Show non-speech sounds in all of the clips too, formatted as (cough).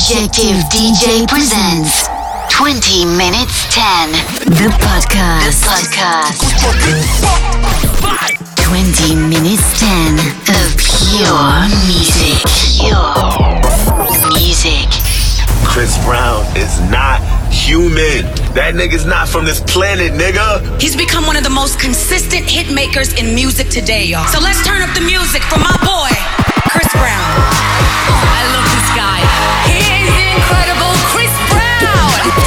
Objective DJ presents 20 minutes 10. The podcast. The podcast. 20 minutes 10 of pure music. Pure music. Chris Brown is not human. That nigga's not from this planet, nigga. He's become one of the most consistent hit makers in music today, y'all. So let's turn up the music for my boy, Chris Brown.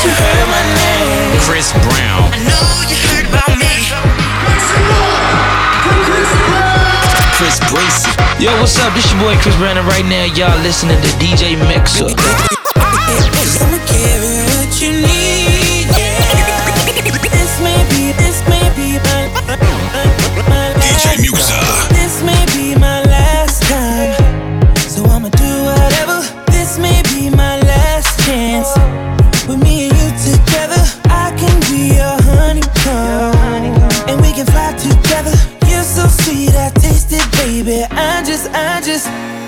You heard my name, Chris Brown. I know you heard about me. Chris Breezy. Yo, what's up? This your boy Chris Brown, and right now y'all listening to DJ Muxxa. I'ma give you what you need, yeah. This may be, this may be my,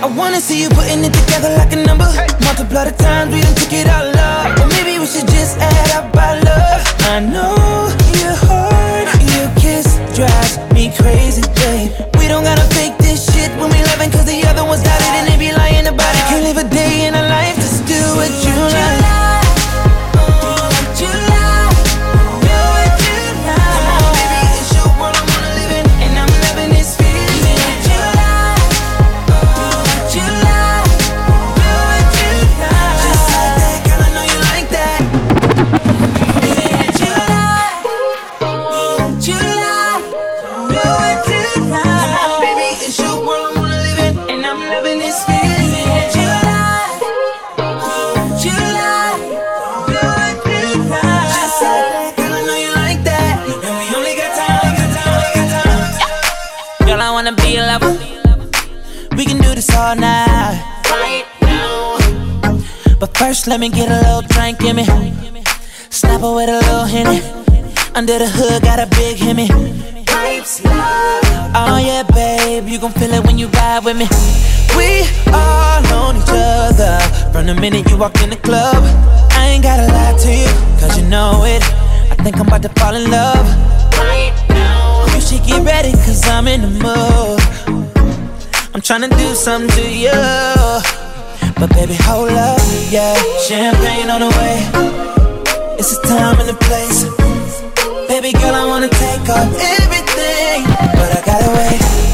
I wanna see you putting it together like a number. Multiply night. But first, let me get a little drink in me. Snap it with a little henny. Under the hood, got a big loud. Oh yeah, babe, you gon' feel it when you ride with me. We all on each other from the minute you walk in the club. I ain't gotta lie to you, cause you know it. I think I'm about to fall in love. Right now. You should get ready, cause I'm in the mood. I'm tryna do something to you. But baby, hold up, yeah. Champagne on the way. It's the time and the place. Baby girl, I wanna take off everything, but I gotta wait.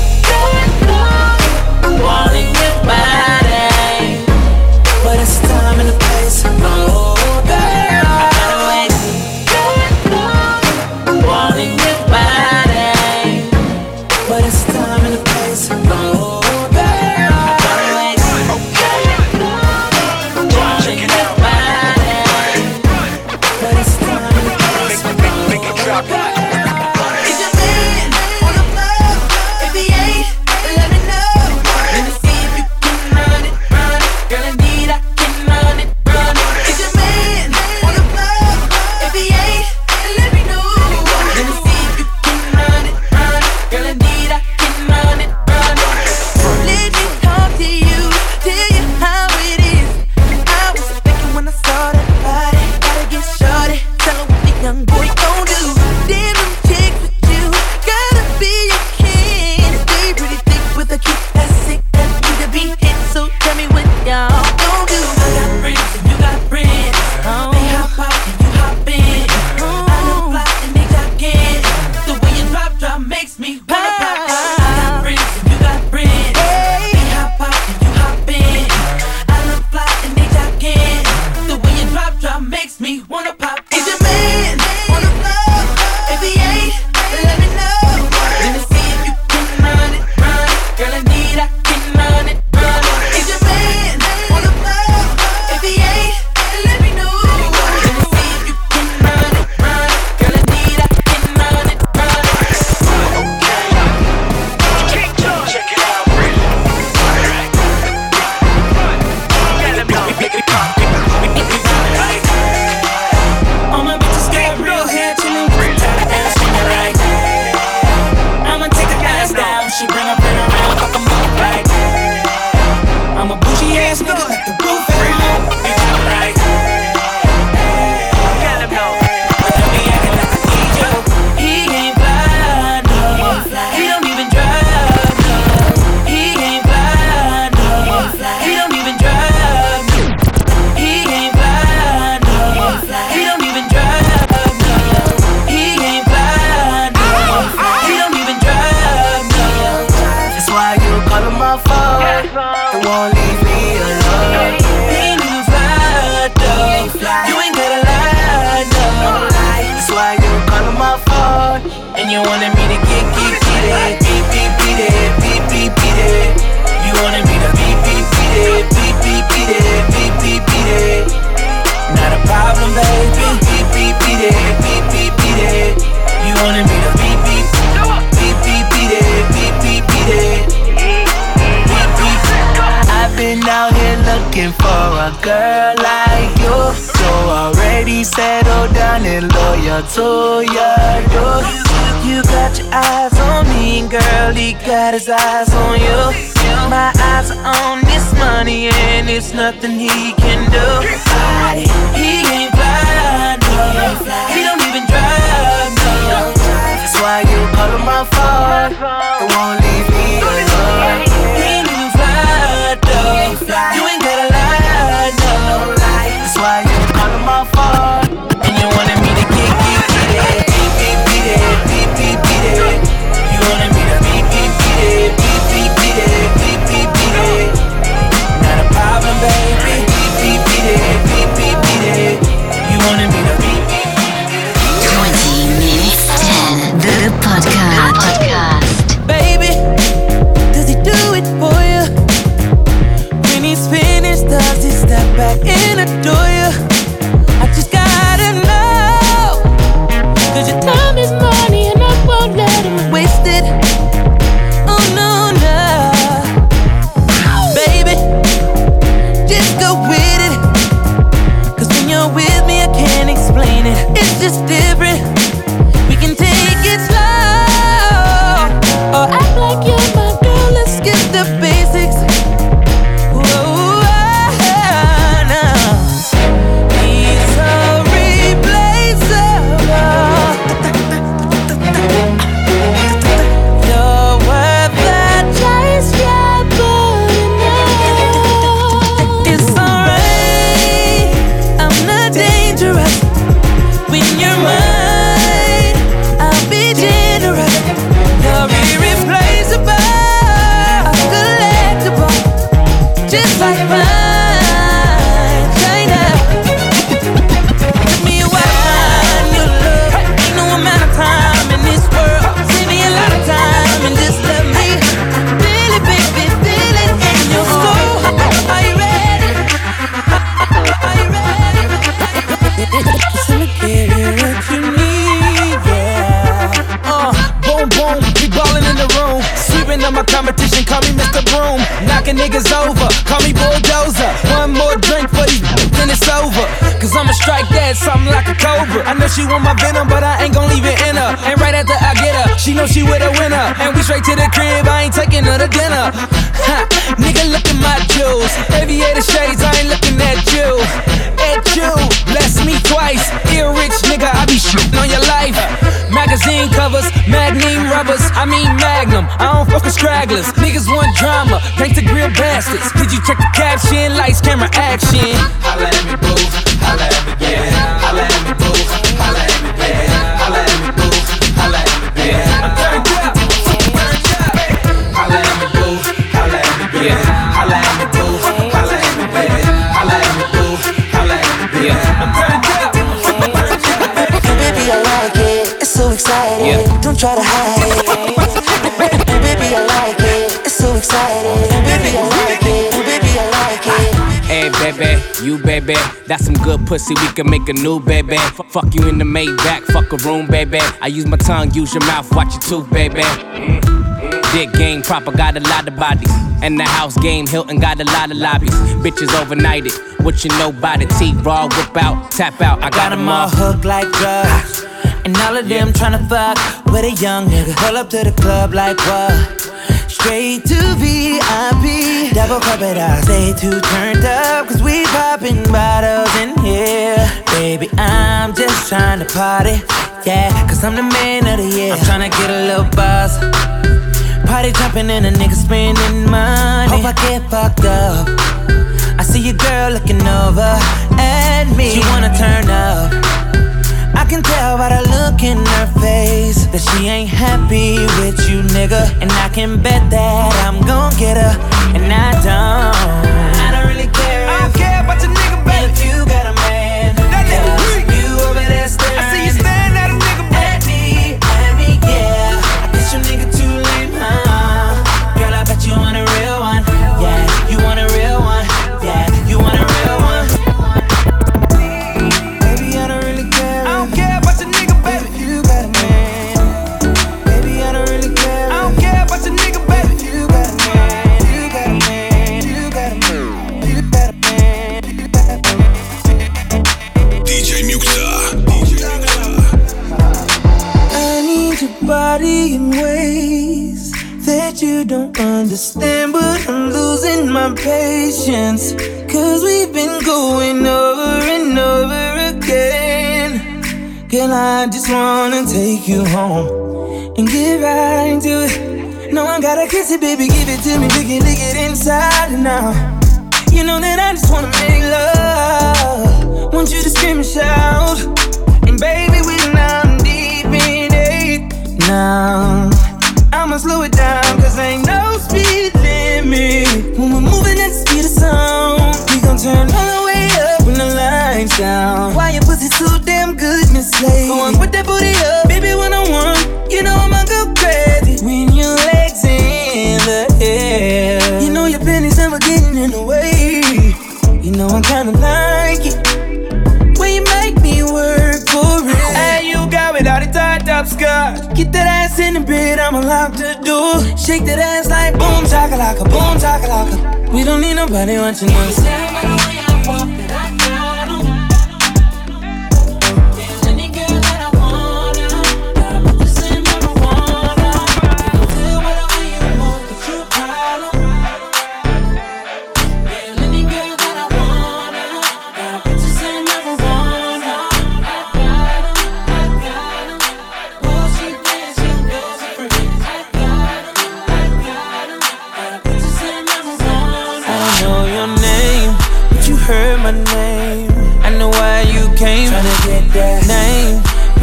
Loyal to your. You got your eyes on me, girl. He got his eyes on you. My eyes are on this money, and it's nothing he can do. He Knocking niggas over, call me Bulldozer. One more drink for these, then it's over. Cause I'ma strike that something like a cobra. I know she want my venom, but I ain't gon' leave it in her. And right after I get her, she know she with a winner. And we straight to the crib, I ain't taking her to dinner. Ha, nigga, look at my jewels. Aviator shades, I ain't looking at you. At you, bless me twice. Ear rich nigga, I be I mean magnum. I don't fuck with stragglers. Niggas want drama, thanks to grill bastards. Did you check the caption? Lights, camera, action. Holla at me, boo. Holla at me, yeah. Holla at me, boo. Holla at me, yeah. Holla at me, boo. Holla at me, yeah. I'm turned up. Turned up. Holla at me, boo. Holla at me, yeah. Holla at me, boo. Holla at me, yeah. Holla at me, boo. Holla at me, yeah. I'm turned up. Baby, I like it. It's so exciting. Don't try to hide baby, you baby, that's some good pussy. We can make a new baby. F- fuck you in the Maybach, fuck a room, baby. I use my tongue, use your mouth, watch your tooth, baby. Dick game proper, got a lot of bodies. And the house game, Hilton got a lot of lobbies. Bitches overnighted, what you know about it? T raw, whip out, tap out. I got Got them all hooked like drugs. And all of them tryna fuck with a young nigga. Pull up to the club like what? Straight to VIP. Double cup it out. Stay too turned up, cause we popping bottles in here. Baby, I'm just tryna party. Yeah, cause I'm the man of the year. I'm tryna get a little buzz. Party jumping and a nigga spending money. Hope I get fucked up. I see your girl looking over at me. She wanna turn up. I can tell by the look in her face that she ain't happy with you, nigga. And I can bet that I'm gon' get her. And I don't. Take you home and get right into it. No, I gotta kiss it, baby, give it to me, lick it, lick it inside now. You know that I just wanna make love. Want you to scream and shout. And baby, we now deep in it. Now, I'ma slow it down, cause ain't no speed limit. When we're moving at the speed of sound, we gon' turn all the way up when the lights down. Why your pussy so damn good, Miss Lady? Go on, put that booty up, baby, when I want. You know I'ma go crazy when your legs in the air. You know your pennies never getting in the way. You know I kinda like it when you make me work for it. Hey, you got me all the tied up skirt. Get that ass in the bed, I'm allowed to do. Shake that ass like boom chakalaka, boom chakalaka. We don't need nobody watching us.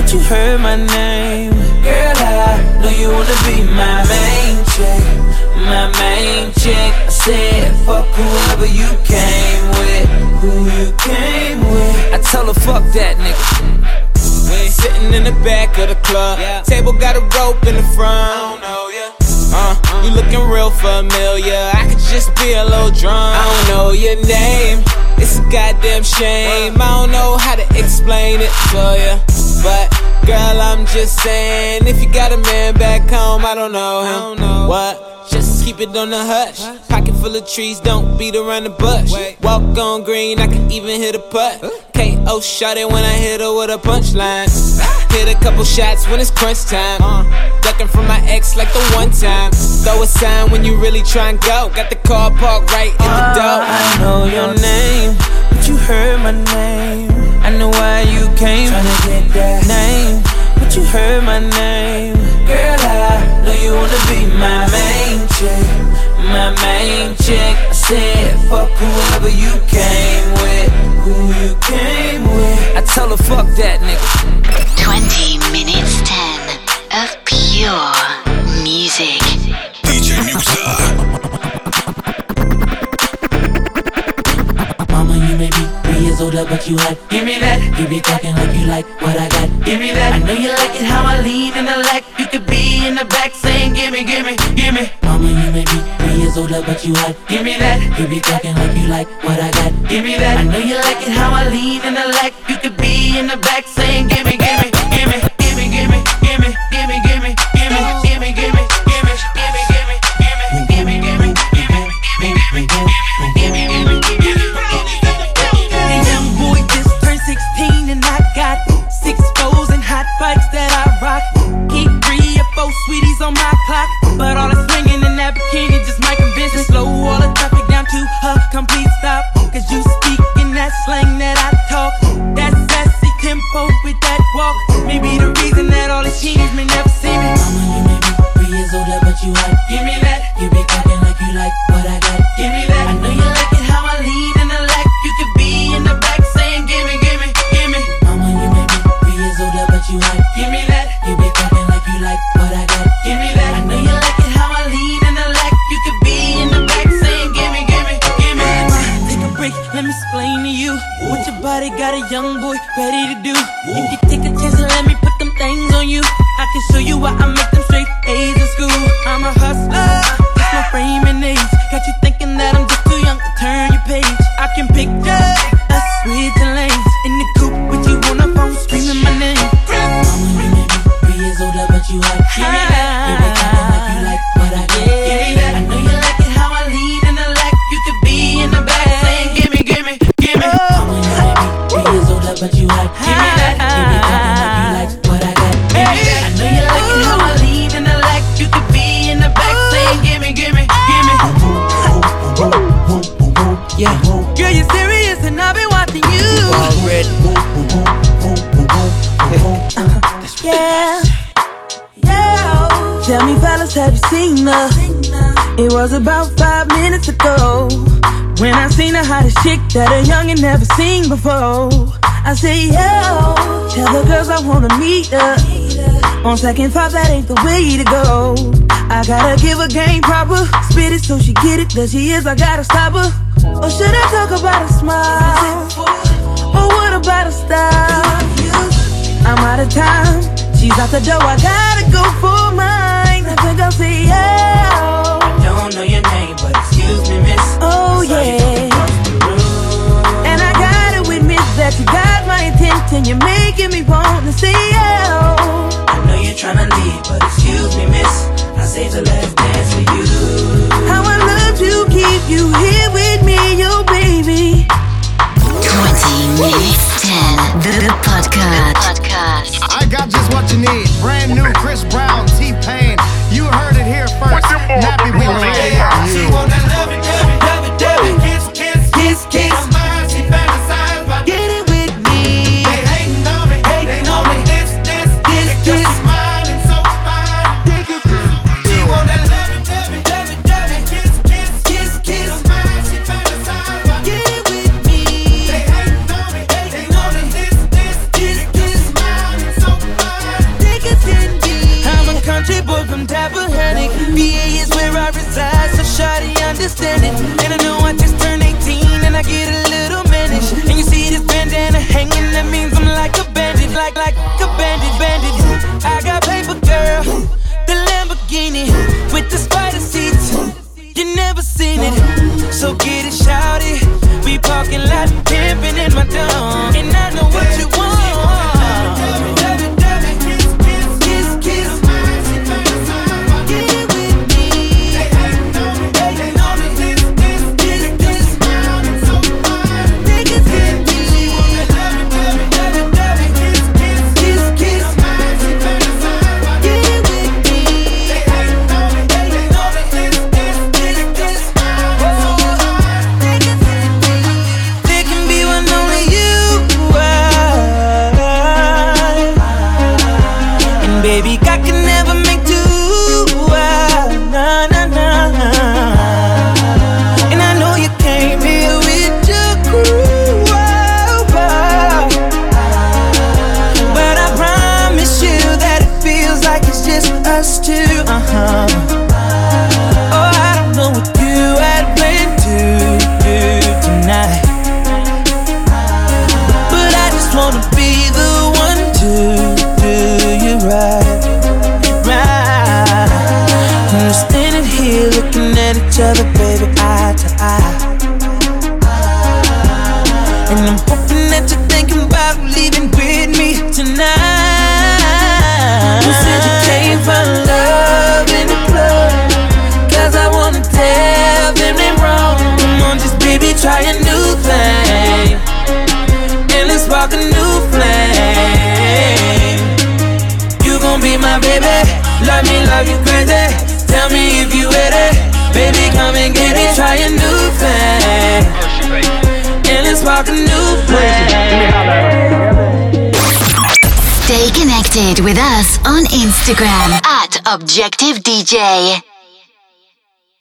But you heard my name. Girl, I know you wanna be my main chick, my main chick. I said, fuck whoever you came with, who you came with. I tell her, fuck that nigga. We sitting in the back of the club. Table got a rope in the front. Uh, you looking real familiar. I could just be a little drunk. I don't know your name. It's a goddamn shame. I don't know how to explain it to ya. But girl, I'm just saying, if you got a man back home, I don't know him. What? Just keep it on the hush. Pocket full of trees, don't beat around the bush. Walk on green, I can even hit a putt. KO shot it when I hit her with a punchline. (laughs) Hit a couple shots when it's crunch time. Uh. Ducking from my ex like the one time. Throw a sign when you really try and go. Got the car parked right in the uh, door. I know your name, but you heard my name. I know why you came. Tryna get that name, but you heard my name. Girl, I know you wanna be my main chick, my main chick. I said, fuck whoever you came with, who you came with. I tell her, fuck that nigga. You hot. Give me that. You be talking like you like what I got. Give me that. I know you like it how I lean in the lack. You could be in the back saying, Give me, you hot. Give have you seen her? It was about five minutes ago when I seen the hottest chick that a youngin' never seen before. I say, yo, tell the girls I wanna meet her. On second thought, that ain't the way to go. I gotta give her game proper, spit it so she get it. There she is, I gotta stop her. Or should I talk about a smile? Or what about a style? I'm out of time. She's out the door. I gotta go for mine. I think I'll. I don't know your name, but excuse me, miss. Oh yeah. And I gotta admit that you got my attention. You're making me want to say yeah. I know you're tryna leave, but excuse me, miss. I saved the last dance for you. How I love to keep you here with me, yo baby. 20 minutes 10. The, the podcast. podcast. I got just what you need. Brand new Love you crazy. Tell me if you with it. Baby, come and get it. Try a new thing. And let's spark a new. Stay connected with us on Instagram at Objective DJ.